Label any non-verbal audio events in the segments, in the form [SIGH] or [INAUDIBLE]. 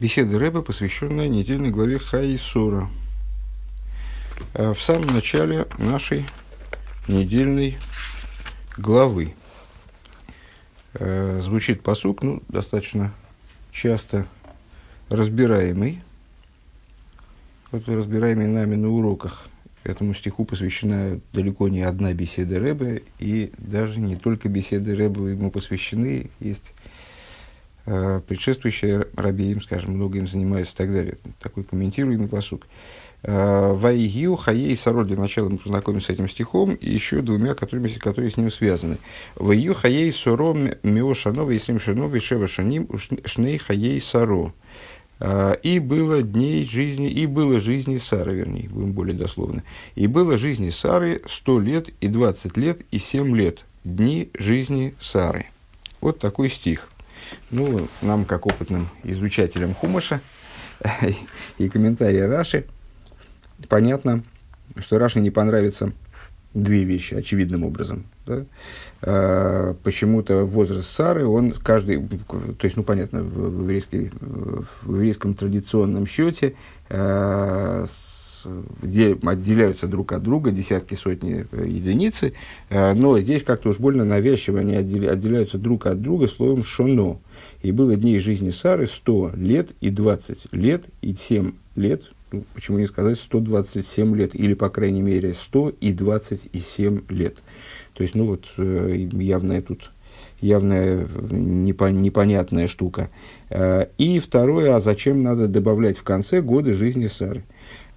Беседа Рэба, посвященная недельной главе Хаисора. Э, в самом начале нашей недельной главы э, звучит посук, ну, достаточно часто разбираемый, вот разбираемый нами на уроках. Этому стиху посвящена далеко не одна беседа Рэбе, и даже не только беседы Рэбе ему посвящены, есть предшествующие рабеем, скажем, много им занимаются и так далее. Такой комментируемый посук. Э, Ваигиу, Хаей, Сароль, для начала мы познакомимся с этим стихом, и еще двумя, которыми, которые с ним связаны. Ваигиу, Хаей, Соро, Мио, Шанова, Исрим, Шанова, Шева, Шаним, Шней, Хаей, Саро. Э, и было дней жизни, и было жизни Сары, вернее, будем более дословно. И было жизни Сары сто лет, и двадцать лет, и семь лет. Дни жизни Сары. Вот такой стих. Ну, нам, как опытным изучателям Хумаша и комментария Раши, понятно, что Раши не понравится две вещи, очевидным образом. Да? А, почему-то возраст Сары, он каждый, то есть, ну, понятно, в, в, еврейской, в еврейском традиционном счете а, отделяются друг от друга десятки, сотни э, единицы, э, но здесь как-то уж больно навязчиво они отделяются друг от друга словом «шоно». И было дней жизни Сары 100 лет и 20 лет и 7 лет, ну, почему не сказать 127 лет, или, по крайней мере, 100 и 27 лет. То есть, ну вот, э, явная тут явная непонятная штука. И второе, а зачем надо добавлять в конце годы жизни Сары?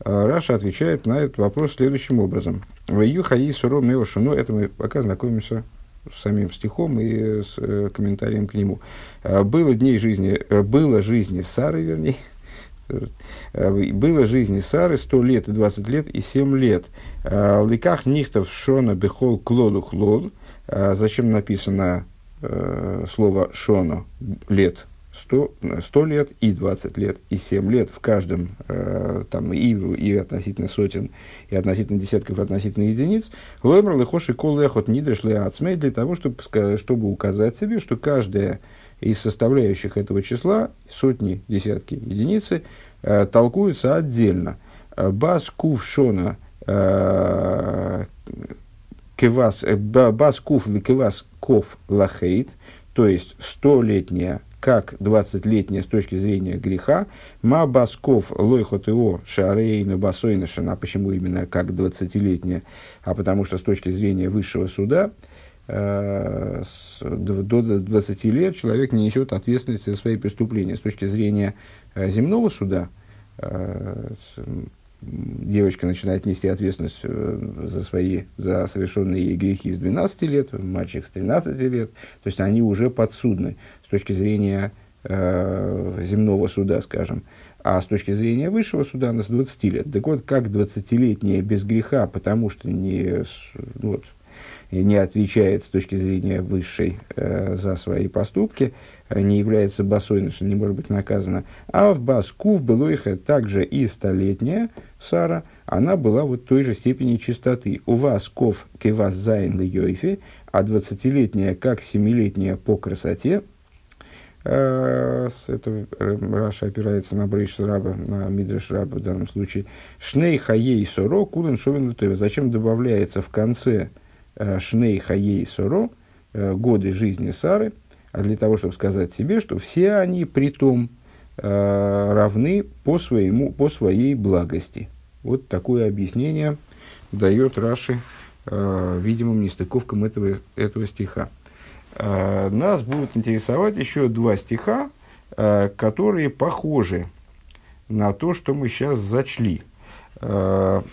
А Раша отвечает на этот вопрос следующим образом. В Юхаи Суро Меошуно, это мы пока знакомимся с самим стихом и с э, комментарием к нему. А, было дней жизни, э, было жизни Сары, [LAUGHS] вернее, а, было жизни Сары 100 лет и 20 лет и 7 лет. Ликах нихтов шона бехол клоду хлод. Зачем написано э, слово шона лет 100, 100 лет и 20 лет и 7 лет в каждом, э, там, и, и относительно сотен, и относительно десятков, и относительно единиц, лоймер лехоши кол лехот нидреш леацмей для того, чтобы, чтобы указать себе, что каждая из составляющих этого числа, сотни, десятки, единицы, э, толкуются отдельно. Бас кув шона э, кевас, э, бас кув кевас ков лахейт, то есть столетняя как 20-летняя с точки зрения греха, ма басков лойхот его шарейна басойна шана, почему именно как 20-летняя, а потому что с точки зрения высшего суда, э, до 20 лет человек не несет ответственности за свои преступления. С точки зрения э, земного суда, э, девочка начинает нести ответственность э, за свои, за совершенные ей грехи с 12 лет, мальчик с 13 лет, то есть они уже подсудны с точки зрения э, земного суда, скажем, а с точки зрения высшего суда она с 20 лет. Так вот, как 20-летняя без греха, потому что не, ну вот, не отвечает с точки зрения высшей э, за свои поступки, э, не является что не может быть наказана. А в בת ק׳ בלא חטא также и столетняя Сара, она была вот той же степени чистоты. און בת כ׳ כבת ז׳ ליופי, а двадцатилетняя как семилетняя по красоте, э, это Раша опирается на Брейш Раба, на Мидреш Раба в данном случае. Шней хаей соро кулен шовен Зачем добавляется в конце Э, Шней Хаей Соро, э, годы жизни Сары, а для того, чтобы сказать себе, что все они при том э, равны по, своему, по своей благости. Вот такое объяснение дает Раши видимым нестыковкам этого, этого стиха. Нас будут интересовать еще два стиха, которые похожи на то, что мы сейчас зачли. Ну,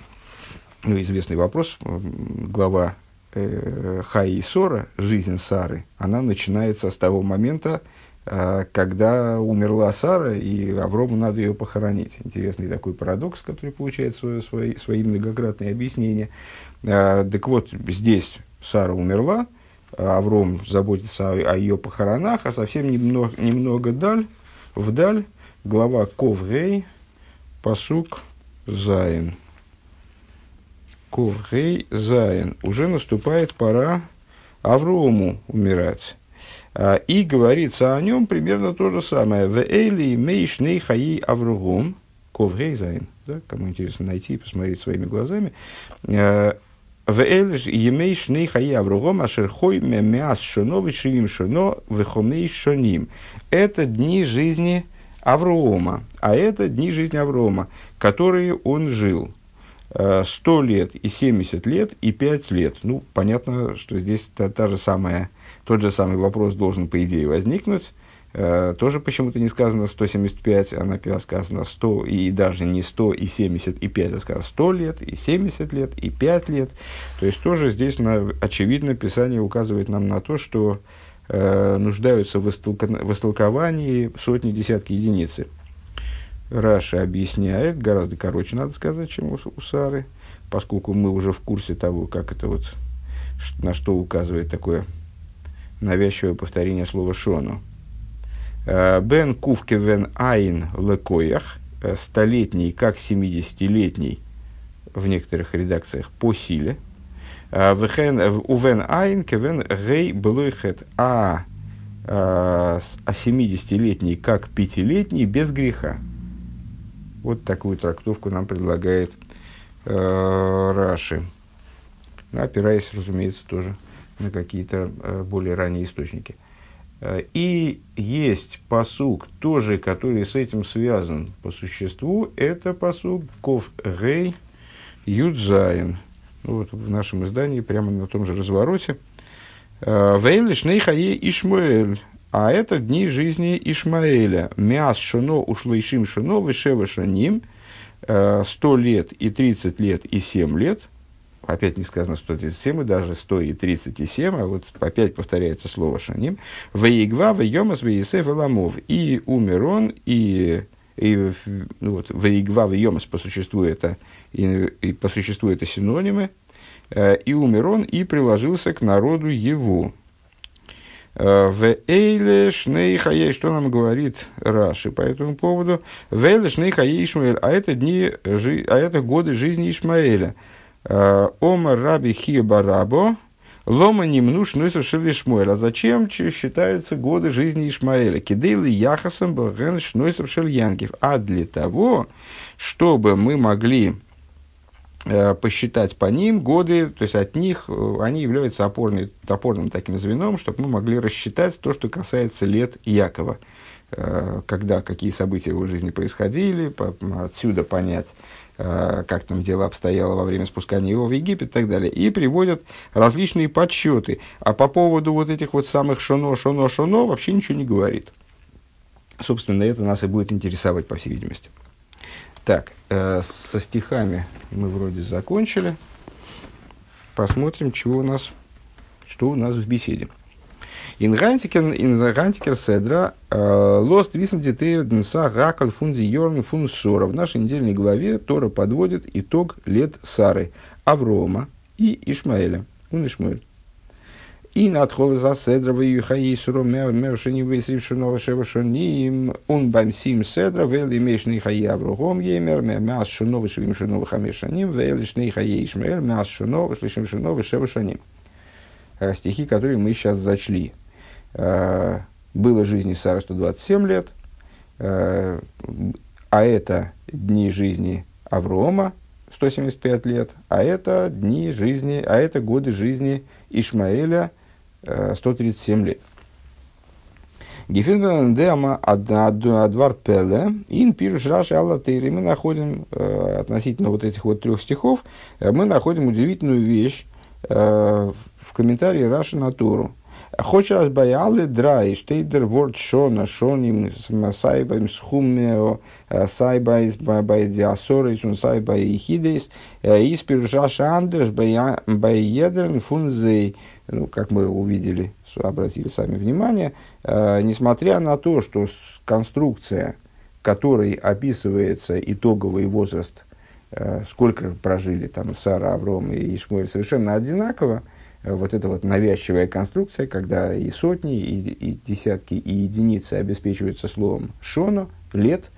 известный вопрос, глава э, Хай и Сора, жизнь Сары, она начинается с того момента, э, когда умерла Сара, и Аврому надо ее похоронить. Интересный такой парадокс, который получает свое, свои, свои многократные объяснения. Э, так вот, здесь Сара умерла, Авром заботится о, о ее похоронах, а совсем немного, немного даль, вдаль, глава Ковгей, посук Заин. Ковгей Заин. Уже наступает пора Аврому умирать. И говорится о нем примерно то же самое. В Эйли Мейшней Хаи Авругум, Ковгейзайн, да, кому интересно найти и посмотреть своими глазами. ואלה ימי שני חיי אברהם אשר חי מאת שנה ושבעים שנה וחמש שנים. Это дни жизни Аврома, а это дни жизни Аврома, которые он жил. 100 лет и 70 лет и 5 лет. Ну, понятно, что здесь та, та же самая, тот же самый вопрос должен, по идее, возникнуть. Э, тоже почему-то не сказано 175, а например, сказано 100 и даже не 100 и 70 и 5, а сказано 100 лет и 70 лет и 5 лет. То есть тоже здесь на, очевидно Писание указывает нам на то, что э, нуждаются в, истолк... в истолковании сотни, десятки единицы. Раша объясняет, гораздо короче, надо сказать, чем у, у Сары, поскольку мы уже в курсе того, как это вот, на что указывает такое навязчивое повторение слова «шону». Э, Бен Кувке Вен Айн Лекоях, э, столетний, как 70-летний, в некоторых редакциях, по силе. Э, Увен Айн Кевен Гей Блойхет, а, а 70-летний, как пятилетний, без греха. Вот такую трактовку нам предлагает э, Раши, опираясь, разумеется, тоже на какие-то э, более ранние источники. Э, и есть посук тоже, который с этим связан по существу, это посук Ков Гей Юдзайн. Ну, вот в нашем издании, прямо на том же развороте. «Э, Вейлиш Нейхае Ишмуэль а это дни жизни Ишмаэля. Мяс шано ушло ишим шано вышева шаним. Э, сто лет и тридцать лет и семь лет. Опять не сказано 137, и даже 100 и 37, а вот опять повторяется слово шаним. Ваигва, вайомас, ваисеф, ламов. И умер он, и и ну, вот, Ваигва, Вайомас по существу это, и, и по существу это синонимы, э, и умер он, и приложился к народу его. В Эйле что нам говорит Раши по этому поводу? В Эйле Ишмаэль, а это дни, а это годы жизни Ишмаэля. Э, Омар Раби Хиба Лома немнуш нусов шелишмуэль. А зачем считаются годы жизни Ишмаэля? Кидейлы яхасом бген шельянгев. А для того, чтобы мы могли посчитать по ним годы, то есть от них э, они являются опорной, опорным таким звеном, чтобы мы могли рассчитать то, что касается лет Якова, э, когда какие события в его жизни происходили, отсюда понять, как там дело обстояло во время спускания его в Египет и так далее. И приводят различные подсчеты. А по поводу вот этих вот самых шоно, шоно, шоно вообще ничего не говорит. Собственно, это нас и будет интересовать, по всей видимости. Так, э, со стихами мы вроде закончили. Посмотрим, чего у нас, что у нас в беседе. Ингантикер седра э, лост висм детейл днса гакал фунди йорн фун сора. В нашей недельной главе Тора подводит итог лет Сары, Аврома и Ишмаэля. Он Ишмаэль. И над за седра и хаи суро мершини весрив шунова шева шуним он бамсим седра вел имешни хаи аврогом емер мяс шунова швим шунова хамешаним вел ишни хаи ишмаэль мяс шунова шлишим шунова шева шаним. Стихи, которые мы сейчас зачли. Было жизни Сары 127 лет, а это дни жизни Аврома 175 лет, а это дни жизни, а это годы жизни Ишмаэля 137 лет. Гефинбен дема адвар пеле, ин пируш раши алла Мы находим, э, относительно вот этих вот трех стихов, э, мы находим удивительную вещь э, в комментарии Раши на Тору. Хоча баялы драй, штейдер ворд шона, шоним сайбаем схумнео, сайбайс бай диасорис, он сайбай ихидейс, из пирушаша андерш байедерн фунзей, ну, как мы увидели, обратили сами внимание, несмотря на то, что конструкция, которой описывается итоговый возраст, э, сколько прожили там Сара, Авром и Ишмуэль, совершенно одинаково, вот эта вот навязчивая конструкция, когда и сотни, и, и десятки, и единицы обеспечиваются словом «шоно», «лет»,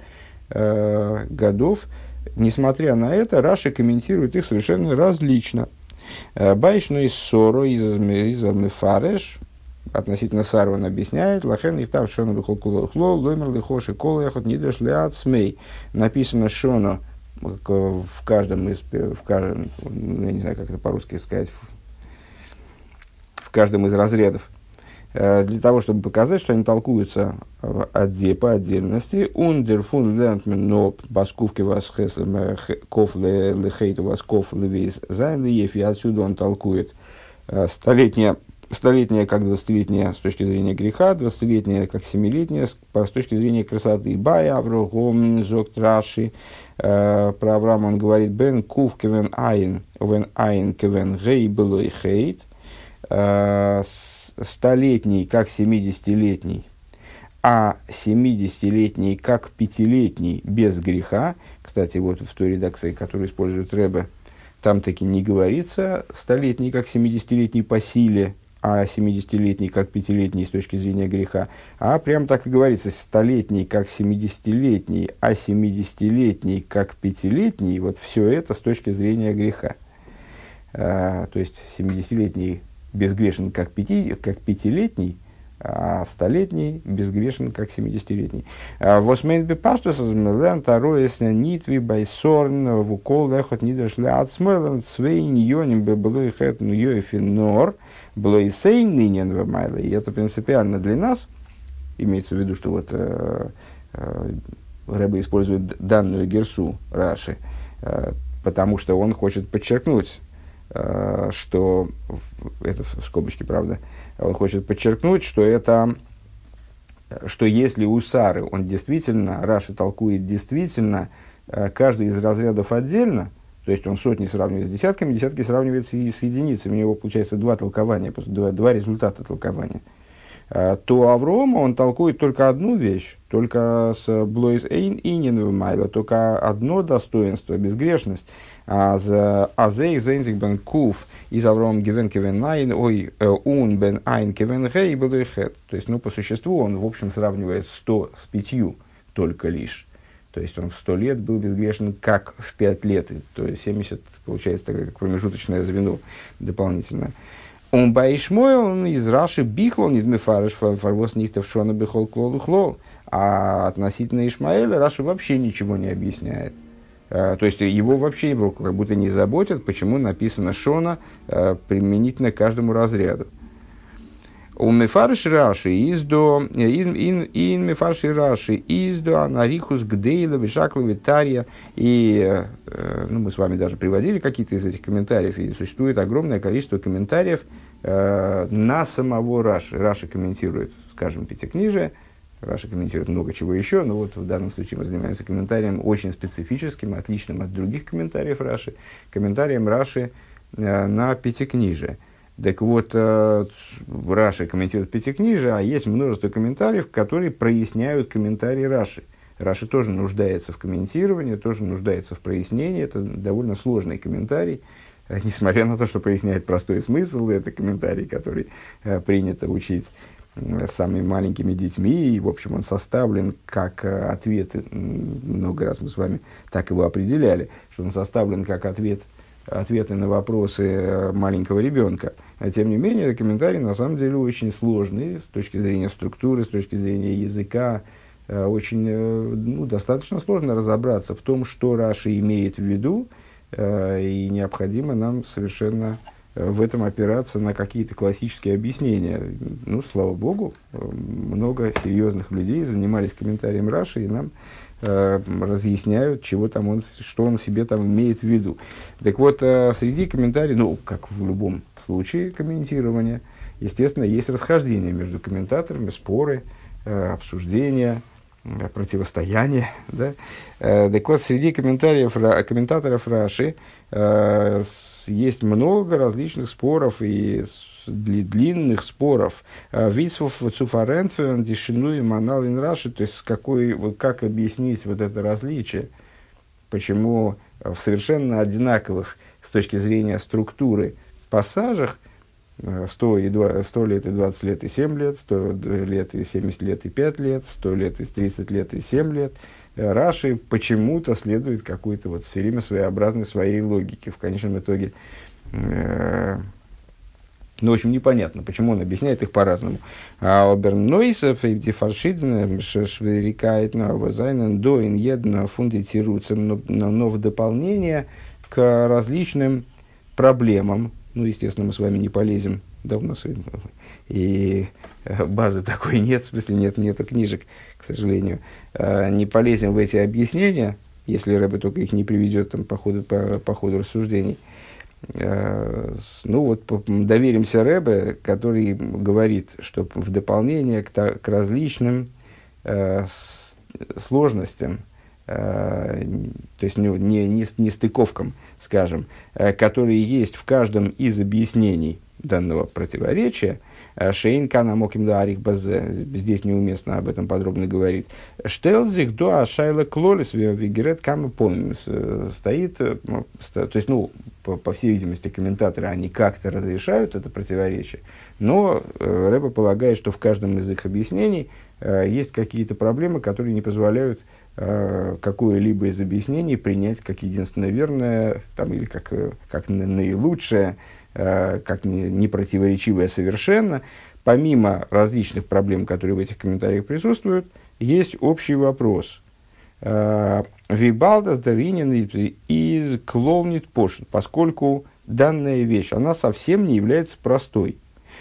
э, «годов», несмотря на это, Раша комментирует их совершенно различно – Байшну из ссору из Мефареш, относительно Сару он объясняет, לכך נכתב שנה בכל כלל, לומר לך שכל אחד נדרש לעצמו. Написано שנה в каждом из, в каждом, ну, я не знаю, как это по-русски сказать, в каждом из разрядов, э, для того, чтобы показать, что они толкуются отде, по отдельности. און דערפון לערנט מען אפ בת ק׳ כבת כ׳ לחטא ובת כ׳ כבת ז׳ и отсюда он толкует э, столетняя столетняя как двадцатилетняя с точки зрения греха, двадцатилетняя как семилетняя с, с точки зрения красоты. Бай Аврогом Зок Траши. Э, про Авраама он говорит, Бен Кув Кевен Айн, Вен Айн Кевен Гей Белой Хейт. Э, столетний как семидесятилетний, а семидесятилетний как пятилетний без греха. Кстати, вот в той редакции, которую использует Рэбе, там таки не говорится столетний как семидесятилетний по силе, а 70-летний как пятилетний с точки зрения греха, а прям так и говорится, столетний как 70-летний, а 70-летний как пятилетний, вот все это с точки зрения греха. А, то есть 70-летний безгрешен как, пяти, как пятилетний, а столетний безгрешен, как 70-летний. А, Восмейн бепаштус азмелен тароес нитви байсорн вукол лехот нидершле ацмелен цвейн йоним бебелой хэт ньёйфин нор блойсейн нынен вамайле. И это принципиально для нас. Имеется в виду, что вот э, э, Рэбе использует данную герсу Раши, э, потому что он хочет подчеркнуть, что, это в скобочке, правда, он хочет подчеркнуть, что это, что если у Сары он действительно, Раши толкует действительно э, каждый из разрядов отдельно, то есть он сотни сравнивает с десятками, десятки сравнивает с, с единицами, у него получается два толкования, два, два результата толкования – Э, то Аврома он толкует только одну вещь, только с Блойс Эйн и Нинвмайла, только одно достоинство, безгрешность. А за Азей Зейнзик бен Кув из Аврома Гивен Кевен Найн, ой, э, Ун бен Айн Кевен Хей Хет. То есть, ну, по существу он, в общем, сравнивает 100 с 5 только лишь. То есть он в 100 лет был безгрешен, как в 5 лет. То есть 70, получается, такое промежуточное звено дополнительное. Он байшмойл, он из Раши бихло, не дмефарыш, фарвоз нихтов шона бихол клолу хлол. А относительно Ишмаэля Раши вообще ничего не объясняет. Uh, то есть его вообще его как будто не заботят, почему написано Шона uh, применительно каждому разряду. У Мефарши Раши издо ин ин Мефарши Раши издо Анарихус Гдейла Вишакла Витария. И э, ну, мы с вами даже приводили какие-то из этих комментариев, и существует огромное количество комментариев э, на самого Раши. Раши комментирует, скажем, пятикнижие, Раша комментирует много чего еще, но вот в данном случае мы занимаемся комментарием очень специфическим, отличным от других комментариев Раши, комментарием Раши э, на пятикнижие. Так вот, э, Раши комментирует Пятикнижие, а есть множество комментариев, которые проясняют комментарии Раши. Раши тоже нуждается в комментировании, тоже нуждается в прояснении. Это довольно сложный комментарий, э, [LAUGHS] несмотря на то, что проясняет простой смысл. Это комментарий, который э, принято учить самыми маленькими детьми, и, в общем, он составлен как ответ, много раз мы с вами так его определяли, что он составлен как ответ ответы на вопросы э, маленького ребенка. А тем не менее, комментарий на самом деле очень сложный с точки зрения структуры, с точки зрения языка. Э, очень э, ну, достаточно сложно разобраться в том, что Раши имеет в виду, и необходимо нам совершенно в этом опираться на какие-то классические объяснения. Ну, слава богу, много серьезных людей занимались комментарием Раши, и нам э, разъясняют, чего там он, что он себе там имеет в виду. Так вот, э, среди комментариев, ну, как в любом случае комментирования, естественно, есть расхождение между комментаторами, споры, э, обсуждения, противостояние. [LAUGHS] Да? Так вот, среди комментариев, комментаторов Раши есть много различных споров и длинных споров. А, Вицвов цуфарентфен дишину и манал раши, то есть какой, как объяснить вот это различие, почему в совершенно одинаковых с точки зрения структуры пассажах 100, и 2, 100 лет и 20 лет и 7 лет, 100 лет и 70 лет и 5 лет, 100 лет и 30 лет и 7 лет. Раши почему-то следует какой-то вот все время своеобразной своей логике. В конечном итоге э, Ну, в общем, непонятно, почему он объясняет их по-разному. А обернойсов и дифаршиден шверикает на вазайнен доин едно фундитируется, но в дополнение к различным проблемам, ну, естественно, мы с вами не полезем, давно и базы такой нет, в смысле нет, нету книжек, к сожалению, а, не полезем в эти объяснения, если Рэбе только их не приведет там, по, ходу, по, по ходу рассуждений. А, ну вот доверимся Рэбе, который говорит, что в дополнение к, к различным э, сложностям, э, то есть не, не, не, не стыковкам, скажем, э, которые есть в каждом из объяснений данного противоречия – Э, Шейн Кана Моким Арих Базе, здесь неуместно об этом подробно говорить. Штелзих до Ашайла Клолис Вигерет Кама Помимс э, стоит, э, ну, то есть, ну, по, по всей видимости, комментаторы, они как-то разрешают это противоречие, но Рэба полагает, что в каждом из их объяснений есть какие-то проблемы, которые не позволяют какое-либо из объяснений принять как единственное верное, там, или как, как наилучшее, Э, как не, не противоречивое совершенно, помимо различных проблем, которые в этих комментариях присутствуют, есть общий вопрос. Э, Вибалдас Даринин из клоунит пошен, поскольку данная вещь, она совсем не является простой.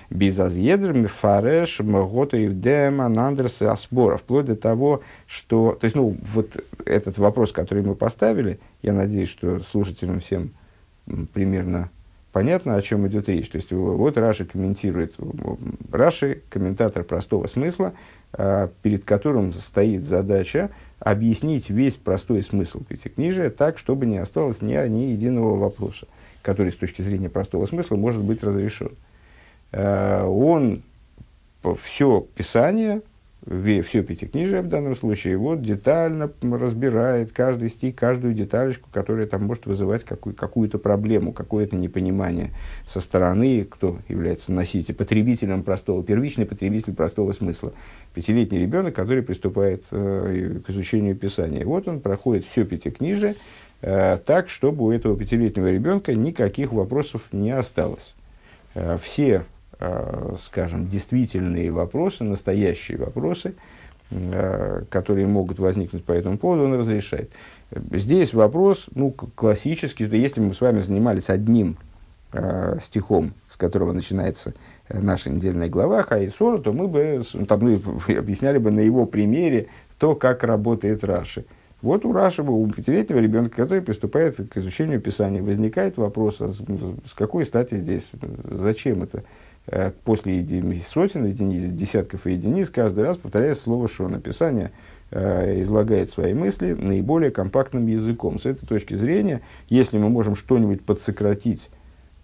Без азъедрами фареш моготаев дем анандерс асбора. Вплоть до того, что... То есть, ну, вот этот вопрос, который мы поставили, я надеюсь, что слушателям всем примерно понятно, о чем идет речь. То есть, вот Раши комментирует, Раши – комментатор простого смысла, а, перед которым стоит задача объяснить весь простой смысл Пятикнижия так, чтобы не осталось ни, ни единого вопроса, который с точки зрения простого смысла может быть разрешен. А, он все Писание все пятикнижие в данном случае, вот детально разбирает каждый стих, каждую деталечку, которая там может вызывать какую- какую-то проблему, какое-то непонимание со стороны, кто является носителем, потребителем простого, первичный потребитель простого смысла. Пятилетний ребенок, который приступает э, к изучению Писания. Вот он проходит все пятикнижие э, так, чтобы у этого пятилетнего ребенка никаких вопросов не осталось. Э, все скажем, действительные вопросы, настоящие вопросы, э, которые могут возникнуть по этому поводу, он разрешает. Здесь вопрос, ну, классический, если мы с вами занимались одним э, стихом, с которого начинается наша недельная глава Хаисора, то мы бы там, мы [LAUGHS] объясняли бы на его примере то, как работает Раши. Вот у Раши, у пятилетнего ребенка, который приступает к изучению Писания, возникает вопрос, а с какой стати здесь, зачем это? Э, после сотен единиц, десятков и единиц, каждый раз повторяя слово «шо». Написание э, излагает свои мысли наиболее компактным языком. С этой точки зрения, если мы можем что-нибудь подсократить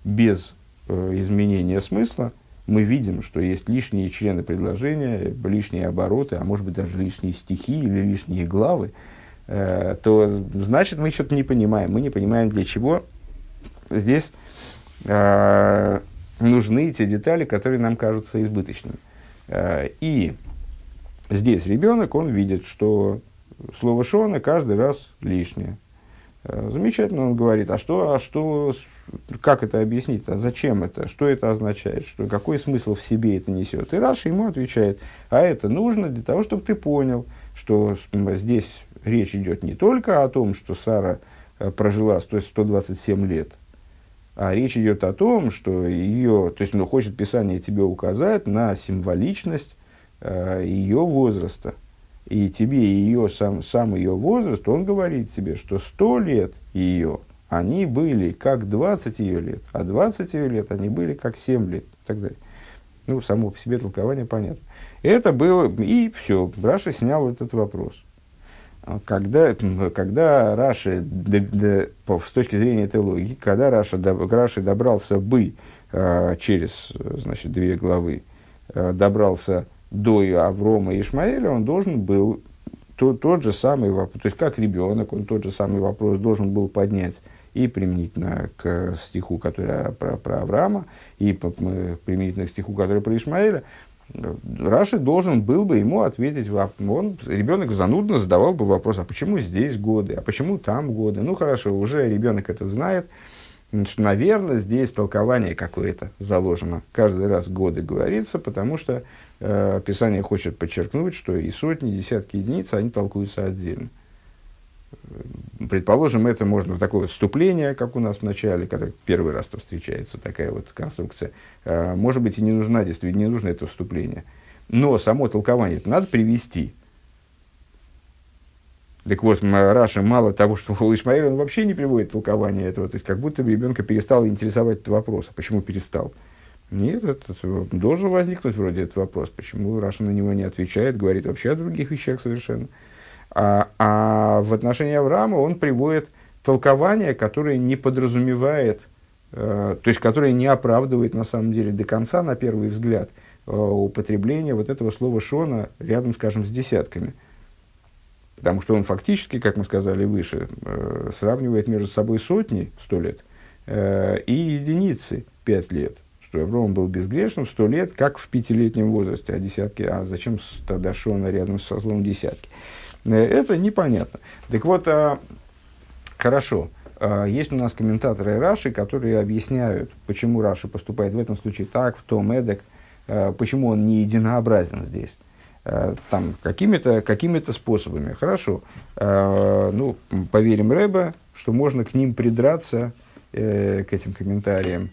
без э, изменения смысла, мы видим, что есть лишние члены предложения, лишние обороты, а может быть даже лишние стихи или лишние главы, то значит мы что-то не понимаем. Мы не понимаем, для чего здесь нужны те детали, которые нам кажутся избыточными. Э, и здесь ребенок, он видит, что слово «шона» каждый раз лишнее. Э, замечательно, он говорит, а что, а что, как это объяснить, а зачем это, что это означает, что, какой смысл в себе это несет. И Раша ему отвечает, а это нужно для того, чтобы ты понял, что здесь речь идет не только о том, что Сара э, прожила 127 лет – а речь идет о том, что ее, то есть, ну, хочет Писание тебе указать на символичность э, ее возраста. И тебе ее, сам, сам ее возраст, он говорит тебе, что сто лет ее, они были как 20 ее лет, а 20 ее лет они были как 7 лет и так далее. Ну, само по себе толкование понятно. Это было, и все, Раши снял этот вопрос когда, когда Раши, д, д, по, с точки зрения этой логики, когда Раши, д, Раши добрался бы э, через значит, две главы, э, добрался до Аврома и Ишмаэля, он должен был то, тот же самый вопрос, то есть как ребенок, он тот же самый вопрос должен был поднять и применительно к стиху, который про, про Авраама, и применительно к стиху, который про Ишмаэля, Раши должен был бы ему ответить, он, ребенок занудно задавал бы вопрос, а почему здесь годы, а почему там годы? Ну хорошо, уже ребенок это знает, Значит, наверное, здесь толкование какое-то заложено. Каждый раз годы говорится, потому что э, Писание хочет подчеркнуть, что и сотни, и десятки единиц, они толкуются отдельно. Предположим, это можно такое вступление, как у нас в начале, когда первый раз то встречается такая вот конструкция. Э, может быть, и не нужна, действительно, не нужно это вступление. Но само толкование это надо привести. Так вот, Раши мало того, что [LAUGHS] у Исмаила он вообще не приводит толкование этого, то есть как будто ребенка перестал интересовать этот вопрос. А почему перестал? Нет, это, это, должен возникнуть вроде этот вопрос. Почему Раши на него не отвечает, говорит вообще о других вещах совершенно. А, а в отношении Авраама он приводит толкование, которое не подразумевает, э, то есть которое не оправдывает на самом деле до конца, на первый взгляд, э, употребление вот этого слова «шона» рядом, скажем, с десятками – Потому что он фактически, как мы сказали выше, э, сравнивает между собой сотни, сто лет, э, и единицы, пять лет. Что Авраам был безгрешным сто лет, как в пятилетнем возрасте, а десятки, а зачем тогда Шона рядом со словом десятки? Это непонятно. Так вот, а, хорошо, а, есть у нас комментаторы Раши, которые объясняют, почему Раши поступает в этом случае так, в том эдак, а, почему он не единообразен здесь. Э, там, какими-то какими способами. Хорошо. Э, ну, поверим Рэбе, что можно к ним придраться, э, к этим комментариям,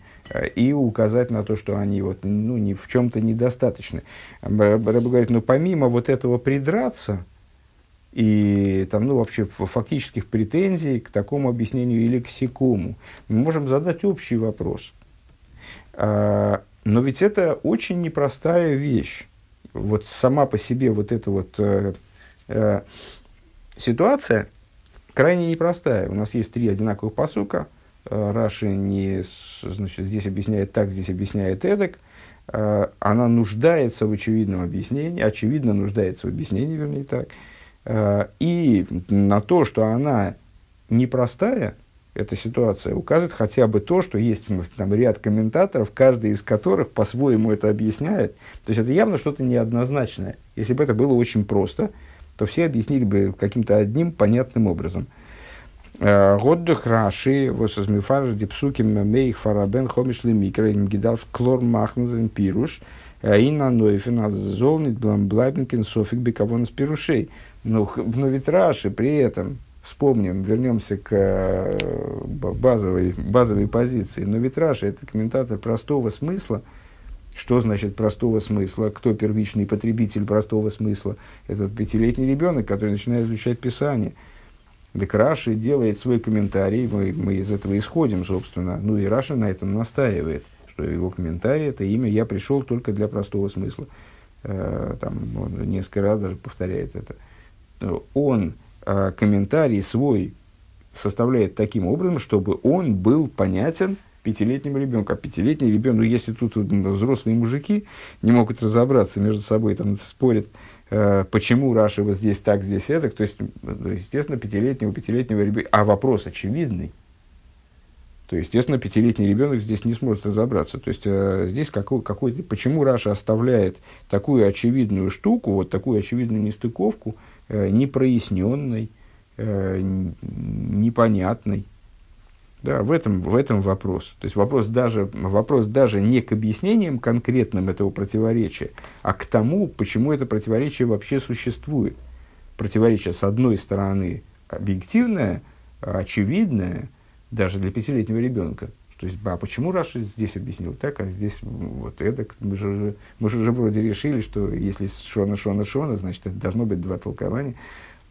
и указать на то, что они вот, ну, ни в чем-то недостаточны. Рэбе говорит, ну, помимо вот этого придраться, и там, ну, вообще фактических претензий к такому объяснению или к сякому, мы можем задать общий вопрос. Но ведь это очень непростая вещь вот сама по себе вот эта вот э, э, ситуация крайне непростая. У нас есть три одинаковых посука. Э, Раши не, значит, здесь объясняет так, здесь объясняет эдак. Э, она нуждается в очевидном объяснении, очевидно нуждается в объяснении, вернее так. Э, и на то, что она непростая, эта ситуация указывает хотя бы то, что есть там ряд комментаторов, каждый из которых по-своему это объясняет. То есть это явно что-то неоднозначное. Если бы это было очень просто, то все объяснили бы каким-то одним понятным образом. Э, Годдых Раши, Восозмифар, Дипсуким, Мейх, Фарабен, Хомиш, Лемикра, Гидарф, Клор, Махнзен, Пируш, э, Инна Нойфен, Золнит, Бламблайбенкин, Софик, Бекавон, Спирушей. Но, но ведь Раши при этом вспомним, вернемся к э, базовой, базовой позиции. Но Витраж – это комментатор простого смысла. Что значит простого смысла? Кто первичный потребитель простого смысла? Это пятилетний ребенок, который начинает изучать Писание. Так Раши делает свой комментарий, мы, мы из этого исходим, собственно. Ну и Раши на этом настаивает, что его комментарий – это имя «Я пришел только для простого смысла». Э, там он несколько раз даже повторяет это. Он э, комментарий свой составляет таким образом, чтобы он был понятен пятилетнему ребенку. А пятилетний ребенок, ну, если тут взрослые мужики не могут разобраться между собой, там спорят, э, почему Раши вот здесь так, здесь это, то есть, ну, естественно, пятилетнего, пятилетнего ребенка, а вопрос очевидный, то, естественно, пятилетний ребенок здесь не сможет разобраться. То есть, э, здесь какой, какой-то, почему Раши оставляет такую очевидную штуку, вот такую очевидную нестыковку, непроясненной, э, непонятной. Да, в этом, в этом вопрос. То есть вопрос даже, вопрос даже не к объяснениям конкретным этого противоречия, а к тому, почему это противоречие вообще существует. Противоречие, с одной стороны, объективное, очевидное, даже для пятилетнего ребенка. То есть, а почему Раша здесь объяснил так, а здесь вот это? Мы же, мы же уже вроде решили, что если Шона, Шона, Шона, значит, это должно быть два толкования.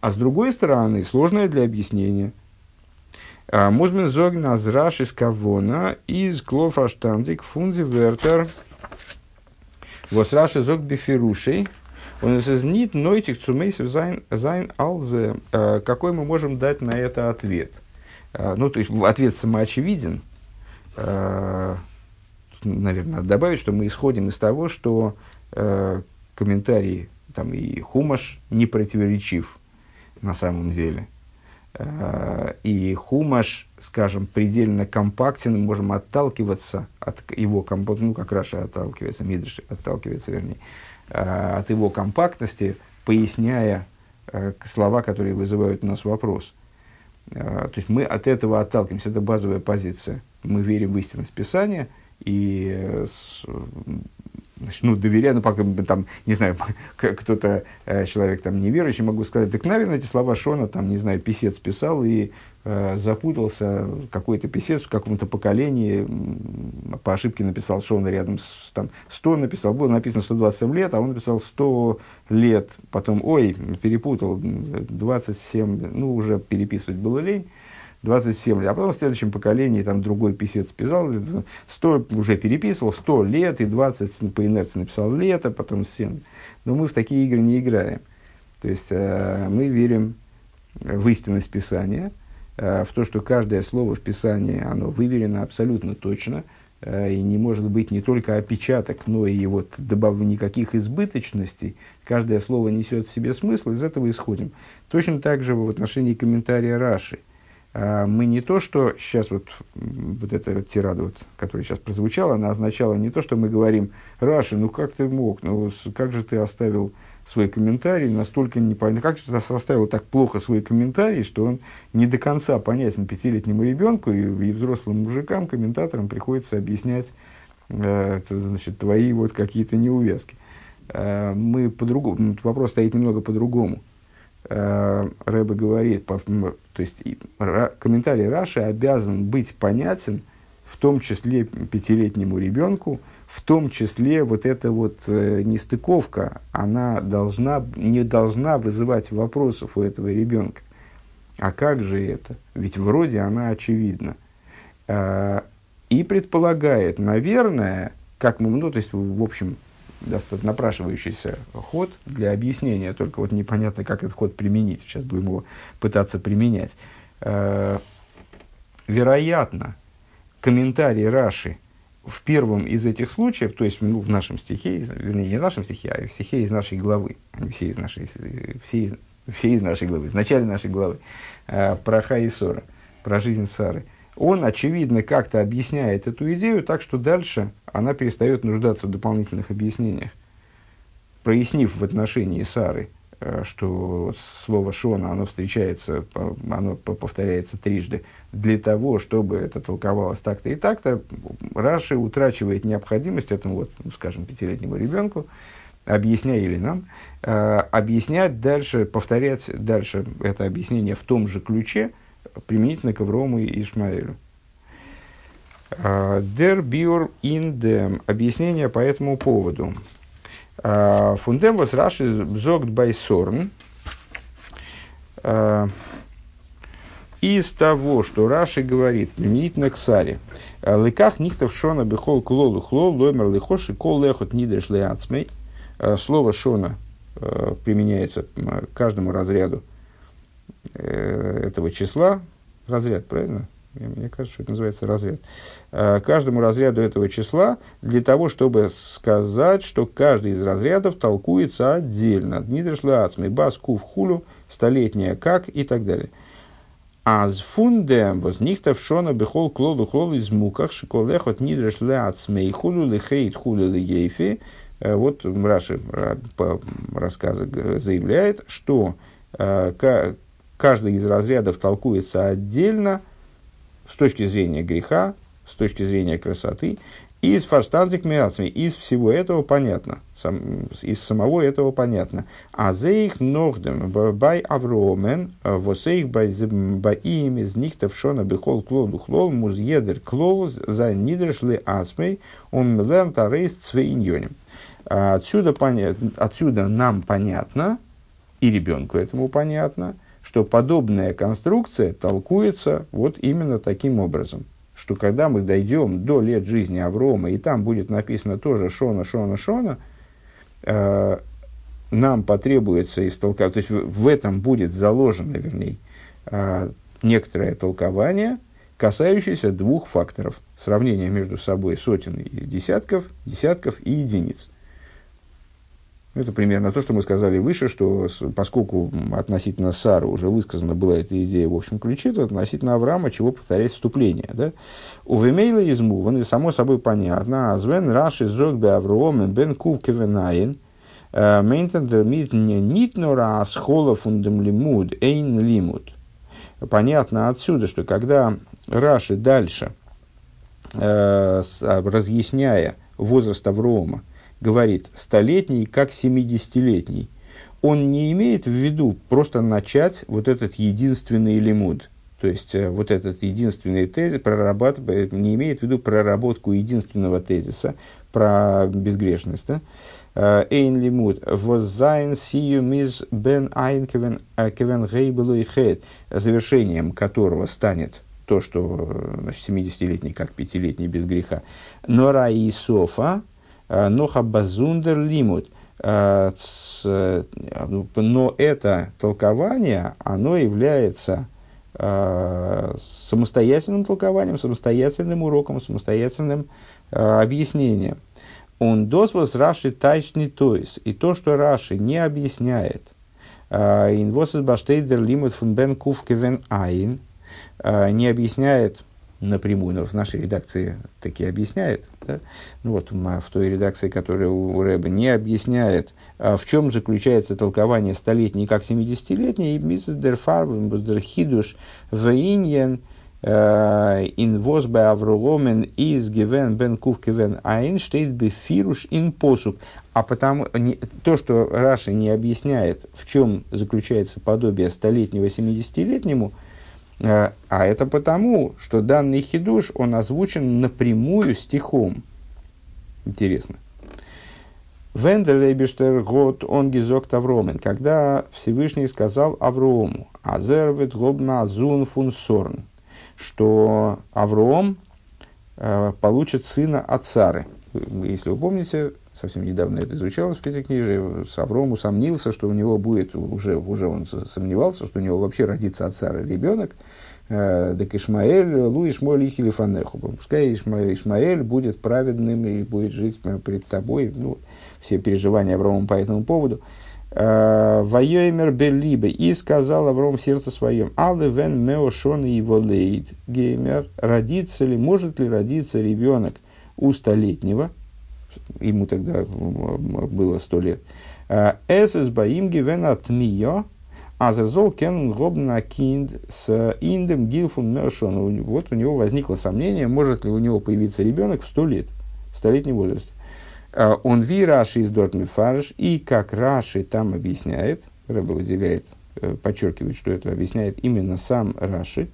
А с другой стороны, сложное для объяснения. А, מוז מען זאגן אז רש״יס כוונה איז קלאר פארשטאנדיק פון די ווערטער וואס רש״י זאגט בפירושו און ניט נויטיק צו מוסיף זיין зайн алзе а, какой мы можем дать на это ответ а, ну то есть ответ самоочевиден наверное надо добавить что мы исходим из того что комментарии там и хумаш не противоречив на самом деле. Э, и хумаш, скажем, предельно компактен, мы можем отталкиваться от его компактности, ну, как Раша отталкивается, Мидриш отталкивается, вернее, э, от его компактности, поясняя э, слова, которые вызывают у нас вопрос. То есть мы от этого отталкиваемся, это базовая позиция. Мы верим в истинность Писания, и значит, ну, доверяю, ну, пока, там, не знаю, [LAUGHS] кто-то, человек там неверующий, могу сказать, так, наверное, эти слова Шона, там, не знаю, писец писал, и Э, запутался, какой-то писец в каком-то поколении по ошибке написал, он рядом с там, 100 написал, было написано 127 лет, а он написал 100 лет, потом, ой, перепутал, 27, ну, уже переписывать было лень, 27 лет, а потом в следующем поколении там другой писец писал, 100 уже переписывал, 100 лет и 20 ну, по инерции написал лето, потом 7. Но мы в такие игры не играем. То есть э, мы верим в истинность Писания – Э, в то, что каждое слово в Писании, оно выверено абсолютно точно, э, и не может быть не только опечаток, но и вот добав... никаких избыточностей. Каждое слово несет в себе смысл, из этого исходим. Точно так же в отношении комментария Раши. Э, мы не то, что сейчас вот, вот эта вот тирада, вот, которая сейчас прозвучала, она означала не то, что мы говорим, Раши, ну как ты мог, ну как же ты оставил свой комментарий настолько непонятно. Как ты составил так плохо свой комментарий, что он не до конца понятен пятилетнему ребенку и, и взрослым мужикам, комментаторам приходится объяснять э, значит, твои вот какие-то неувязки. Э, мы по-другому, вопрос стоит немного по-другому. Э, Рэбе говорит, то есть комментарий Раши обязан быть понятен в том числе пятилетнему ребенку, в том числе вот эта вот э, нестыковка, она должна, не должна вызывать вопросов у этого ребенка. А как же это? Ведь вроде она очевидна. Э, и предполагает, наверное, как мы, ну, то есть, в общем, достаточно напрашивающийся ход для объяснения, только вот непонятно, как этот ход применить. Сейчас будем его пытаться применять. Э, вероятно, комментарий Раши – в первом из этих случаев, то есть ну, в нашем стихе, вернее, не в нашем стихе, а в стихе из нашей главы, они все из нашей, все из, все из нашей главы, в начале нашей главы, э, про Хаисора, про жизнь Сары, он, очевидно, как-то объясняет эту идею так, что дальше она перестает нуждаться в дополнительных объяснениях. Прояснив в отношении Сары – Э, что слово «шона» оно встречается, оно повторяется трижды, для того, чтобы это толковалось так-то и так-то, Раши утрачивает необходимость этому, вот, ну, скажем, пятилетнему ребенку, объясняя или нам, э, объяснять дальше, повторять дальше это объяснение в том же ключе, применительно к Аврому и Ишмаэлю. Biur in dem. Объяснение по этому поводу. Фундем вас Раши зогт байсорн. Из того, что Раши говорит, применительно к Саре, Леках нихтов шона бехол клолу хлол, лоймер лихоши, кол лехот нидеш. Слово шона применяется к каждому разряду этого числа. Разряд, правильно? мне кажется, что это называется разряд, э, каждому разряду этого числа для того, чтобы сказать, что каждый из разрядов толкуется отдельно. Днидршла ацмей, бас, кув, хулю, столетняя, как и так далее. Аз фундем возникта в шона бехол клоду хлоду из муках, шиколехот нидршла ацмей, хулю лихейт хулю лиейфи. Э, вот Раши по рассказу заявляет, что э, каждый из разрядов толкуется отдельно – с точки зрения греха, с точки зрения красоты, из фарштанзик миацми, из всего этого понятно, сам, из самого этого понятно. А за их ногдем бай авромен, восейх бай им из них тавшона бихол клол духлол музъедер клол за нидршли асмей он милерн тарейс цвейньоним. Отсюда, понятно, отсюда нам понятно, и ребенку этому понятно, что подобная конструкция толкуется вот именно таким образом, что когда мы дойдем до лет жизни Аврома, и там будет написано тоже Шона, Шона, Шона, э, нам потребуется истолковать, то есть в, в этом будет заложено, вернее, э, некоторое толкование, касающееся двух факторов. Сравнения между собой сотен и десятков, десятков и единиц. Это примерно то, что мы сказали выше, что поскольку относительно Сары уже высказана была эта идея в общем ключе, то относительно Авраама чего повторять вступление. Да? У Вемейла измуван, и само собой понятно, азвен раши зогбе Авроом бен кув кевенаин, э, мейнтен дермит не нитнора асхола фундам лимуд, эйн лимуд. Понятно отсюда, что когда Раши дальше э, разъясняя возраст Аврома, говорит столетний как семидесятилетний, он не имеет в виду просто начать вот этот единственный לימוד. То есть, э, вот этот единственный тезис прорабатывает, не имеет в виду проработку единственного тезиса про безгрешность. Да? Э, איין לימוד. וואס זיין סיום איז בן ע׳ כבן ה׳ בלא חטא. Завершением которого станет то, что значит, 70-летний, как 5-летний без греха. Нора и Софа, э, ноха базундер лимут. Э, но это толкование, оно является самостоятельным толкованием, самостоятельным уроком, самостоятельным объяснением. Он дозвос Раши тайшни тоис. И то, что Раши не объясняет, инвосис баштейдер лимут фун бен кувкевен айн – не объясняет напрямую, но в нашей редакции таки объясняет, да? ну вот в той редакции, которая у Рэба не объясняет, а в чем заключается толкование столетней как 70-летней, миссис дерфар, хидуш, вейньен, а, ин возбе авроломен из гивен бен кувкевен айн штейт бефируш ин посук. А потому не, то, что Раши не объясняет, в чем заключается подобие столетнего 70-летнему, Э, а это потому, что данный хидуш, он озвучен напрямую стихом. Интересно. Вендерлейбештер год он гизок Тавромен, когда Всевышний сказал Аврому, Азервет гобна азун фун сорн, что Авром э, получит сына от Сары. Если вы помните, совсем недавно это изучалось в Пятикнижии, Авром усомнился, что у него будет, уже, уже он сомневался, что у него вообще родится от Сары ребенок, так э, Ишмаэль, Лу Ишмоль Ихили Фанеху. Пускай Ишма, Ишмаэль будет праведным и будет жить пред тобой. Ну, все переживания Аврома по этому поводу. Э, Вайоймер Белибе. И сказал Авром в сердце своем. Але вен меошон и волейд геймер. Родится ли, может ли родиться ребенок у столетнего? Ему тогда было сто лет. Э, Эсэс баим гивен от мио а зазол кен гобна кинд с индем гилфун мершон. Вот у него возникло сомнение, может ли у него появиться ребенок в сто лет, в столетнем возрасте. А, он ви Раши из Дортми Фарш, и как Раши там объясняет, Рэба выделяет, э, подчеркивает, что это объясняет именно сам Раши,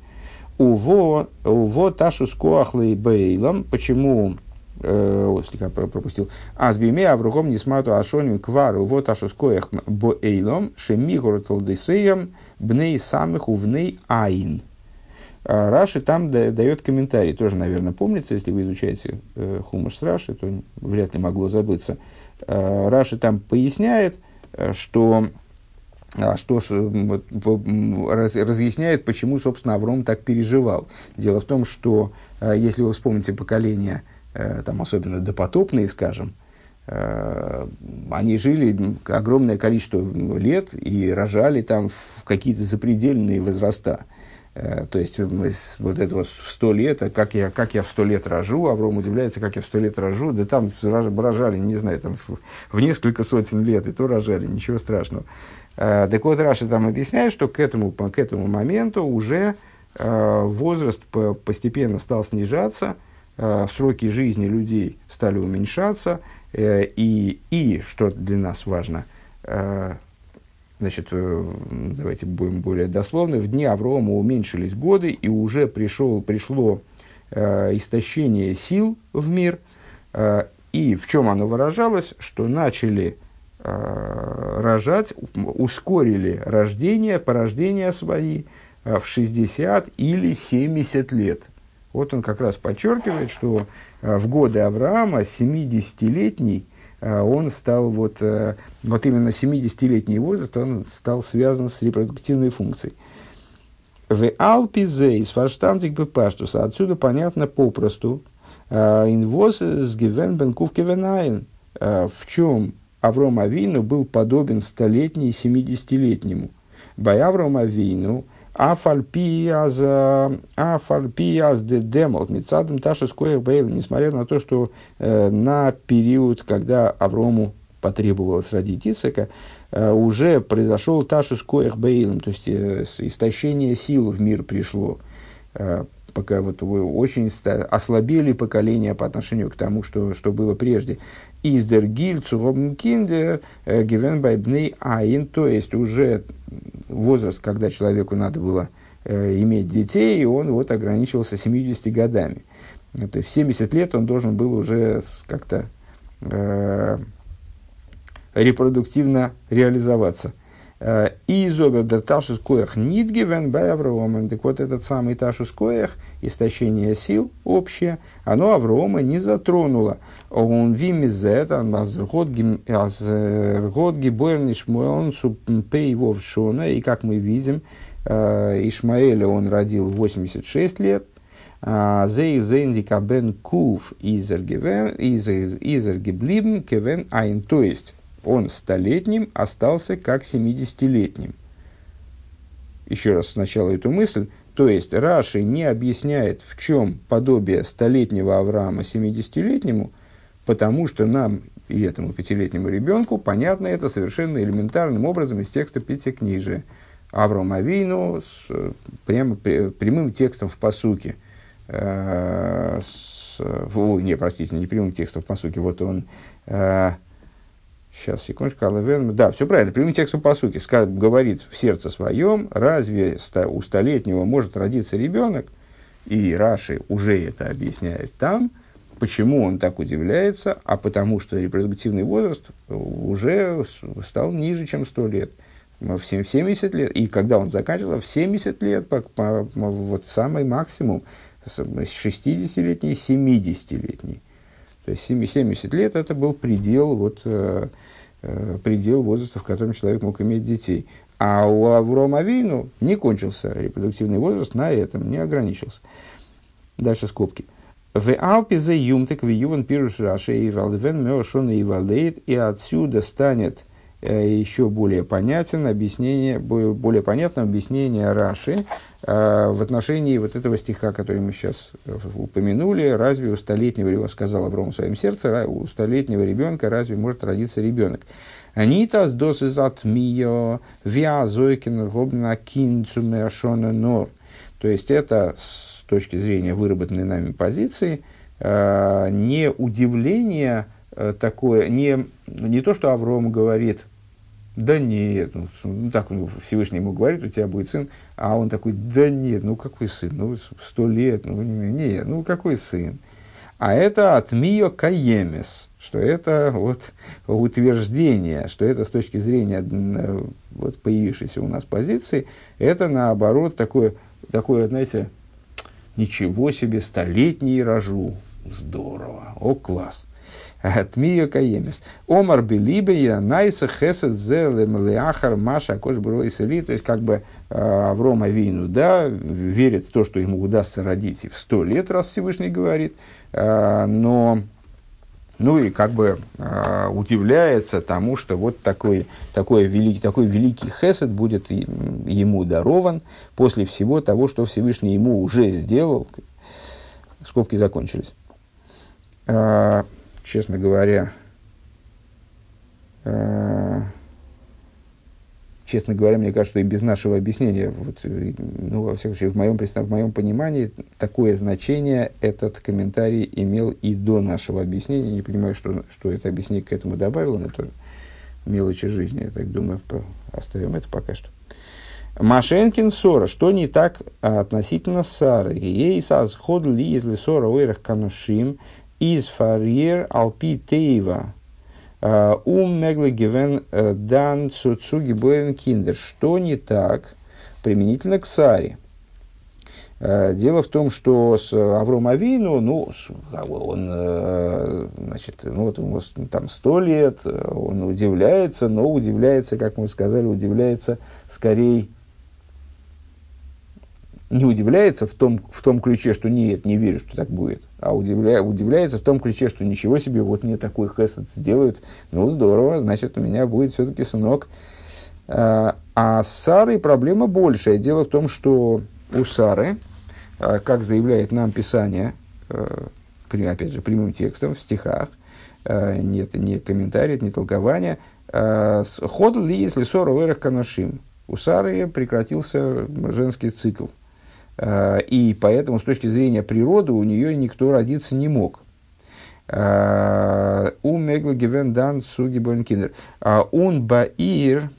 уво, уво ташу скоахлей бейлом, почему э, слегка пропустил. Азбиме Аврухом Нисмату Ашоним Квару вот Ашускоях Боэйлом Шемигур Талдесеям Бней Самых Увней Айн. А Раши там дает комментарий, тоже, наверное, помнится, если вы изучаете э, Хумаш с Раши, то вряд ли могло забыться. Э, Раши там поясняет, э, что а, что раз, разъясняет, почему, собственно, Авром так переживал. Дело в том, что, если вы вспомните поколение там, особенно допотопные, скажем, э, они жили огромное количество лет и рожали там в какие-то запредельные возраста. Э, то есть, вот это вот в сто лет, а как я, как я в сто лет рожу, Авром удивляется, как я в сто лет рожу, да там рожали, не знаю, там в несколько сотен лет, и то рожали, ничего страшного. Так вот, Раша там объясняет, что к этому, к этому моменту уже возраст постепенно стал снижаться – Э, сроки жизни людей стали уменьшаться, э, и, и, что для нас важно, э, значит, давайте будем более дословны, в дни Аврома уменьшились годы, и уже пришел, пришло истощение сил в мир, и в чем оно выражалось, что начали рожать, ускорили рождение, порождение свои в 60 или 70 лет – вот он как раз подчеркивает, что э, в годы Авраама 70-летний э, он стал вот, э, вот именно 70-летний возраст, он стал связан с репродуктивной функцией. В Алпизе из Фарштантик Бепаштуса отсюда понятно попросту, инвоз с Гивен Бенкув Кевенайн, в чем Авром Авину был подобен столетний 70-летнему. Бай Авром Авину – Афальпиаз Афальпиаз де демол Мицадом Таша Скоях Бейл, несмотря на то, что э, на период, когда Аврому потребовалось родить Исака, э, уже произошел Ташу Скоях Бейлом, то есть э, истощение сил в мир пришло. Э, пока вот очень ослабели поколения по отношению к тому, что, что было прежде. Издер гиль цугобн киндер гивен байбней айн, то есть уже возраст, когда человеку надо было э, иметь детей, он вот ограничивался 70 годами. То есть в 70 лет он должен был уже как-то э, репродуктивно реализоваться. Э, и зобер ташус коях нит гивен бай Аврома. Так вот этот самый ташус коях, истощение сил общее, оно Аврома не затронуло. Он вимизет, аз год гибойрн Ишмуэл, пей шона, и как мы видим, э, Ишмаэля он родил 86 лет, а, Зей зендика бен кув изер геблибн кевен айн. То есть, он столетним остался как 70-летним. Еще раз сначала эту мысль. То есть, Раши не объясняет, в чем подобие столетнего Авраама 70-летнему, потому что нам и этому пятилетнему ребенку понятно это совершенно элементарным образом из текста Пятикнижия. Авраам Авину с прямо, прямым текстом в посуке. Э, с, в, не, простите, не прямым текстом в посуке. Вот он э, Сейчас, секундочку, Алавен. Да, все правильно. Прямым текстом по сути говорит в сердце своем, разве у столетнего может родиться ребенок? И Раши уже это объясняет там. Почему он так удивляется? А потому что репродуктивный возраст уже стал ниже, чем 100 лет. В 70 лет. И когда он заканчивал, в 70 лет, по, по, вот самый максимум, 60-летний, 70-летний. То есть 70 лет это был предел вот, э, Э, предел возраста, в котором человек мог иметь детей. А у Аврома Вейну не кончился репродуктивный возраст, на этом не ограничился. Дальше скобки. В Алпизе юмтек в юван пируш раши и валдвен меошон и валдейт, и отсюда станет еще более понятен объяснение, более понятно объяснение Раши э, в отношении вот этого стиха, который мы сейчас э, упомянули. Разве у столетнего, его сказал Авром в своем сердце, у столетнего ребенка разве может родиться ребенок? Анитас дос из атмио виазойкин гобна кинцу нор. То есть это с точки зрения выработанной нами позиции не удивление, Э, такое, не, не то, что Авром говорит, да нет, ну, ну так ну, Всевышний ему говорит, у тебя будет сын, а он такой, да нет, ну какой сын, ну сто лет, ну не, ну какой сын. А это от мио каемес, что это вот утверждение, что это с точки зрения э, вот, появившейся у нас позиции, это наоборот такое, такое, знаете, ничего себе, столетний рожу, здорово, о класс. Тмия каемис. Омар белибе найса хесед зелем леахар маша кош сели. То есть, как бы а, Авром Авину, да, верит в то, что ему удастся родить в сто лет, раз Всевышний говорит, а, но ну и как бы э, удивляется тому, что вот такой, такой, великий, такой великий хесед будет ему дарован после всего того, что Всевышний ему уже сделал. Скобки закончились честно говоря, э, честно говоря, мне кажется, что и без нашего объяснения, вот, ну, во всяком случае, в моем, в моем понимании, такое значение этот комментарий имел и до нашего объяснения. Не понимаю, что, что это объяснение к этому добавило, но это мелочи жизни, я так думаю, оставим это пока что. Машенкин Сора, что не так относительно Сары? Ей саз ход ли, если Сора уэрах канушим, из фарьер алпи тейва ум мегле гивен дан цуцуги боен киндер. Что не так применительно к Саре? Дело в том, что с Авром Авину, ну, он, значит, ну, вот ему там сто лет, он удивляется, но удивляется, как мы сказали, удивляется скорее не удивляется в том, в том ключе, что нет, не верю, что так будет, а удивля, удивляется в том ключе, что ничего себе, вот мне такой хесед сделают, ну здорово, значит у меня будет все-таки сынок. А, а с Сарой проблема большая. Дело в том, что у Сары, а, как заявляет нам Писание, а, опять же, прямым текстом в стихах, нет ни комментариев, ни толкования, ход ли, если ссора в канашим, у Сары прекратился женский цикл. И поэтому с точки зрения природы у нее никто родиться не мог. У Мегла Гевен Суги Бойнкиндер. Он Баир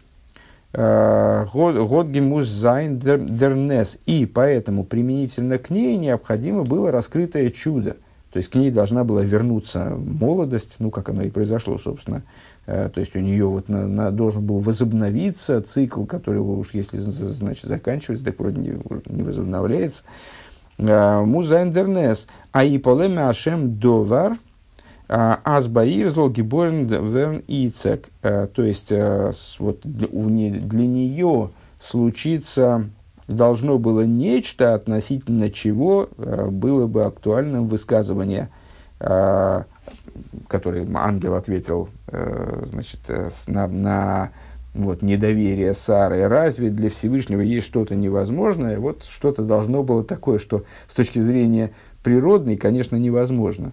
Год Гемус Зайн Дернес. И поэтому применительно к ней необходимо было раскрытое чудо. То есть к ней должна была вернуться молодость, ну как оно и произошло, собственно. То есть у нее вот на, на, должен был возобновиться цикл, который уж если значит, заканчивается, так вроде не, не возобновляется. מוז זיין דער נס. היפלא מה׳ דבר – אז ביי איר זאל געבוירן ווערן יצחק. Э, то есть, э, вот для нее случится, должно было нечто, относительно чего э, было бы актуальным высказывание, которое ангел ответил значит, на, на вот, недоверие Сары. Разве для Всевышнего есть что-то невозможное? Вот что-то должно было такое, что с точки зрения природной, конечно, невозможно.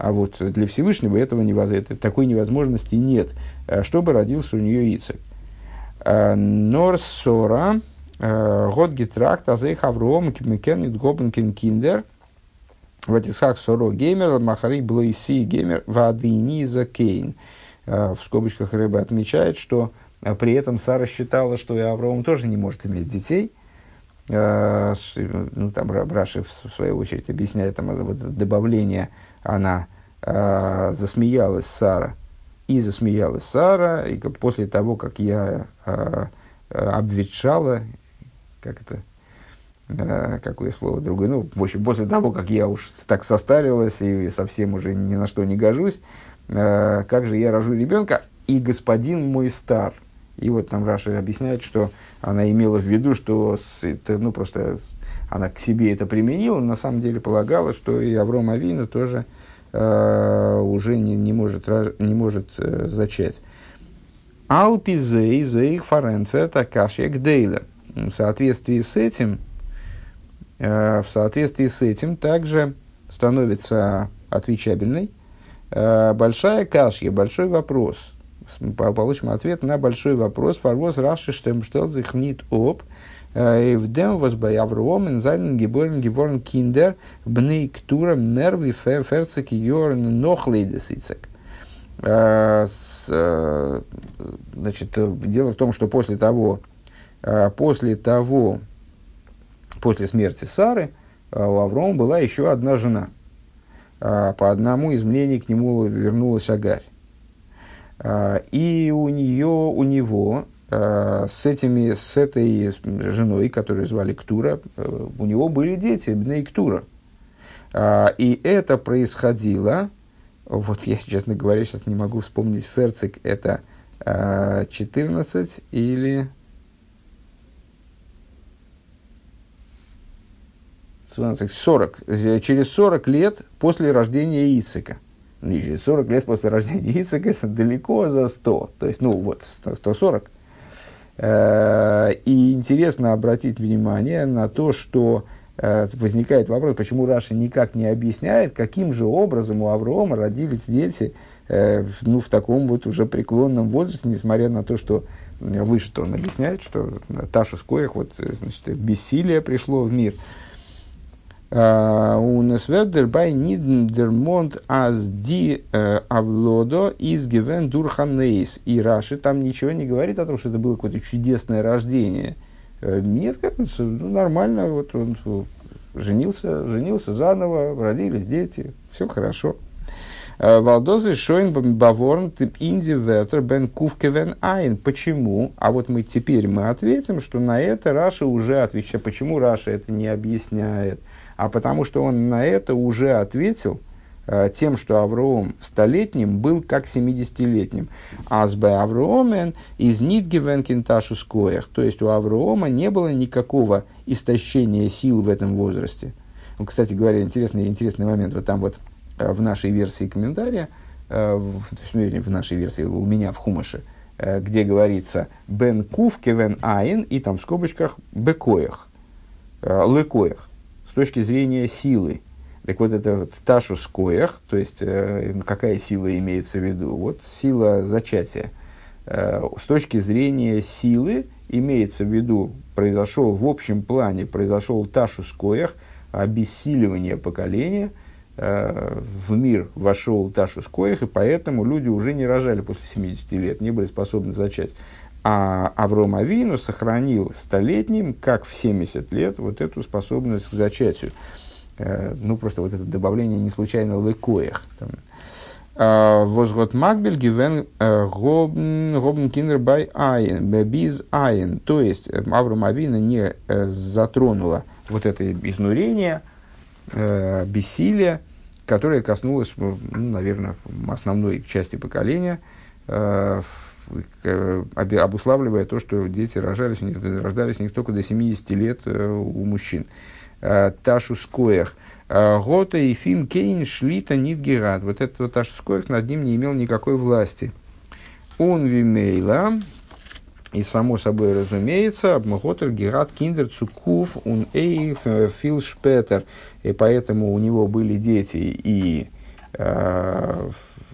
А вот для Всевышнего этого невозможно, такой невозможности нет, э, чтобы родился у нее Ицек. Э, Норсора, э, год гитракт, азейх Авром, кимекенит гобенкен киндер, ватисхак соро геймер, махари блойси геймер, вадыни за кейн. В скобочках рыба отмечает, что при этом Сара считала, что и Авраам тоже не может иметь детей. Ну, там Раши, в свою очередь, объясняет там, вот, добавление она засмеялась Сара. И засмеялась Сара, и после того, как я обветшала, как это, какое слово другое, ну, в общем, после того, как я уж так состарилась и совсем уже ни на что не гожусь, э, как же я рожу ребенка, и господин мой стар. И вот там Раша объясняет, что она имела в виду, что это, ну, просто она к себе это применила, на самом деле полагала, что и Авром Авина тоже э, уже не, не может, не может э, зачать. Алпизей зейх фаренферт акашек дейла. В соответствии с этим, э, в соответствии с этим также становится отвечабельной э, большая кашья, большой вопрос. Получим ответ на большой вопрос. Фарвоз раши штемштел зихнит об. Евдем возбай Авром, Инзайнен Геборн Геворн Киндер, Бней Ктура, Мерви Ферцек Йорн Нохлейдесицек. Значит, дело в том, что после того, после того, после смерти Сары, у Аврома была еще одна жена. По одному из мнений к нему вернулась Агарь. И у нее, у него Э, с, этими, с этой женой, которую звали Ктура, э, у него были дети, Бней Ктура. И это происходило, вот я, честно говоря, сейчас не могу вспомнить, Ферцик это 14 э, или 40, через 40 лет после рождения Ицика. Ну, через 40 лет после рождения Ицика это далеко за 100. То есть, ну вот, 140. Э, и интересно обратить внимание на то, что э, возникает вопрос, почему Раши никак не объясняет, каким же образом у Аврома родились дети э, ну, в таком вот уже преклонном возрасте, несмотря на то, что выше-то он объясняет, что תשות כח, вот, значит, бессилие пришло в мир – און עס ווערט דערביי ניט דערמאנט אז די הולדה איז געווען דורך א נס. И Раши там ничего не говорит о том, что это было какое-то чудесное рождение. Нет, как ну, нормально, вот он женился, женился заново, родились дети, все хорошо. Валдозы шойн баворн инди вертер бен кувкевен айн. Почему? А вот мы теперь мы ответим, что на это Раши уже отвечает. Почему Раши это не объясняет? А потому что он на это уже ответил э, тем, что Авраам столетним был как 70-летним. Азбе Авраомен из Нидгивен Кенташу Скоях. То есть у Авраама не было никакого истощения сил в этом возрасте. Кстати говоря, интересный, интересный момент. Вот там вот э, в нашей версии комментария, э, в, ну, в нашей версии у меня в Хумаше, где говорится «бен кув кевен айн» и там в скобочках «бекоях», «лекоях» с точки зрения силы. Так вот, это вот ташу скоях, то есть э, какая сила имеется в виду? Вот сила зачатия. Э, с точки зрения силы имеется в виду, произошел в общем плане, произошел ташус коях, обессиливание поколения, э, в мир вошел ташус коях, и поэтому люди уже не рожали после 70 лет, не были способны зачать. А Авром Авину сохранил столетним, как в 70 лет, вот эту способность к зачатию. Э, ну, просто вот это добавление не случайно лекоях. А, Возгот Макбель гивен э, гобн киндер бай айн, без айн. То есть э, Авром Авина не затронула вот это изнурение, бессилие, которое коснулось, ну, наверное, основной части поколения, обуславливая то, что дети рожались, рождались не только до 70 лет э, у мужчин. Э, Ташу Скоях. Э, Гота и Фим Кейн Шлита Нидгерат. Вот этот вот Ташу Скоях над ним не имел никакой власти. Он вимейла, и само собой разумеется, Абмахотер Герат Киндер Цукув он Эй Фил Шпетер. И поэтому у него были дети и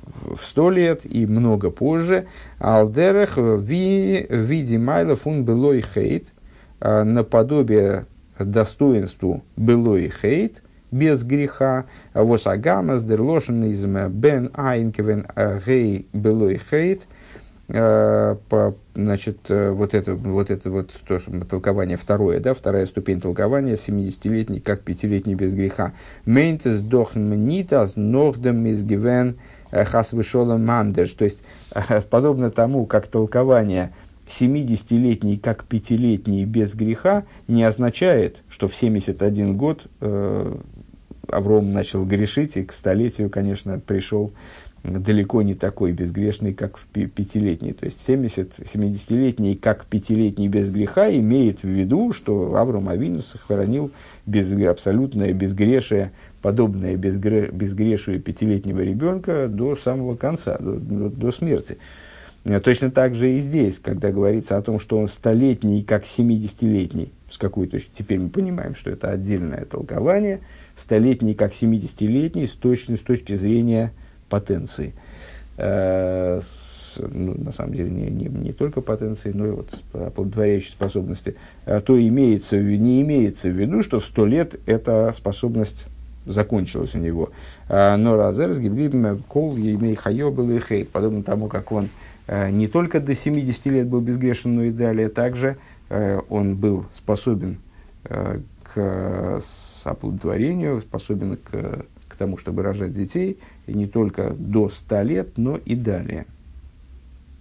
в сто лет и много позже. Алдерех ви види майла фун белой хейт а, наподобие достоинству белой хейт без греха. Восагамас дерлошен из бен айнкевен гей белой хейт. А, значит, вот это вот, это вот то, что толкование второе, да, вторая ступень толкования, 70-летний, как пятилетний без греха. Мейнтес дохн мнитас нордем из гивен Э, Хасвышола Мандеш. То есть, э, подобно тому, как толкование 70-летний как пятилетний без греха не означает, что в 71 год э, Авром начал грешить и к столетию, конечно, пришел далеко не такой безгрешный, как в пятилетний. То есть 70, 70-летний, как пятилетний без греха, имеет в виду, что Авром Авинус сохранил без, абсолютное безгрешие подобное безгре, безгрешию пятилетнего ребенка до самого конца, до, до, до смерти. Э, точно так же и здесь, когда говорится о том, что он столетний, как семидесятилетний, с какой точки теперь мы понимаем, что это отдельное толкование, столетний, как семидесятилетний, с точки, с точки зрения потенции. Э, с, ну, на самом деле не, не, не только потенции, но и вот оплодотворяющей способности, э, то имеется, не имеется в виду, что сто лет это способность закончилось у него. А, но Разерс Гиблиб Кол Емей Хайо был и Хейт, подобно тому, как он э, не только до 70 лет был безгрешен, но и далее также э, он был способен э, к оплодотворению, способен к, к тому, чтобы рожать детей, и не только до 100 лет, но и далее.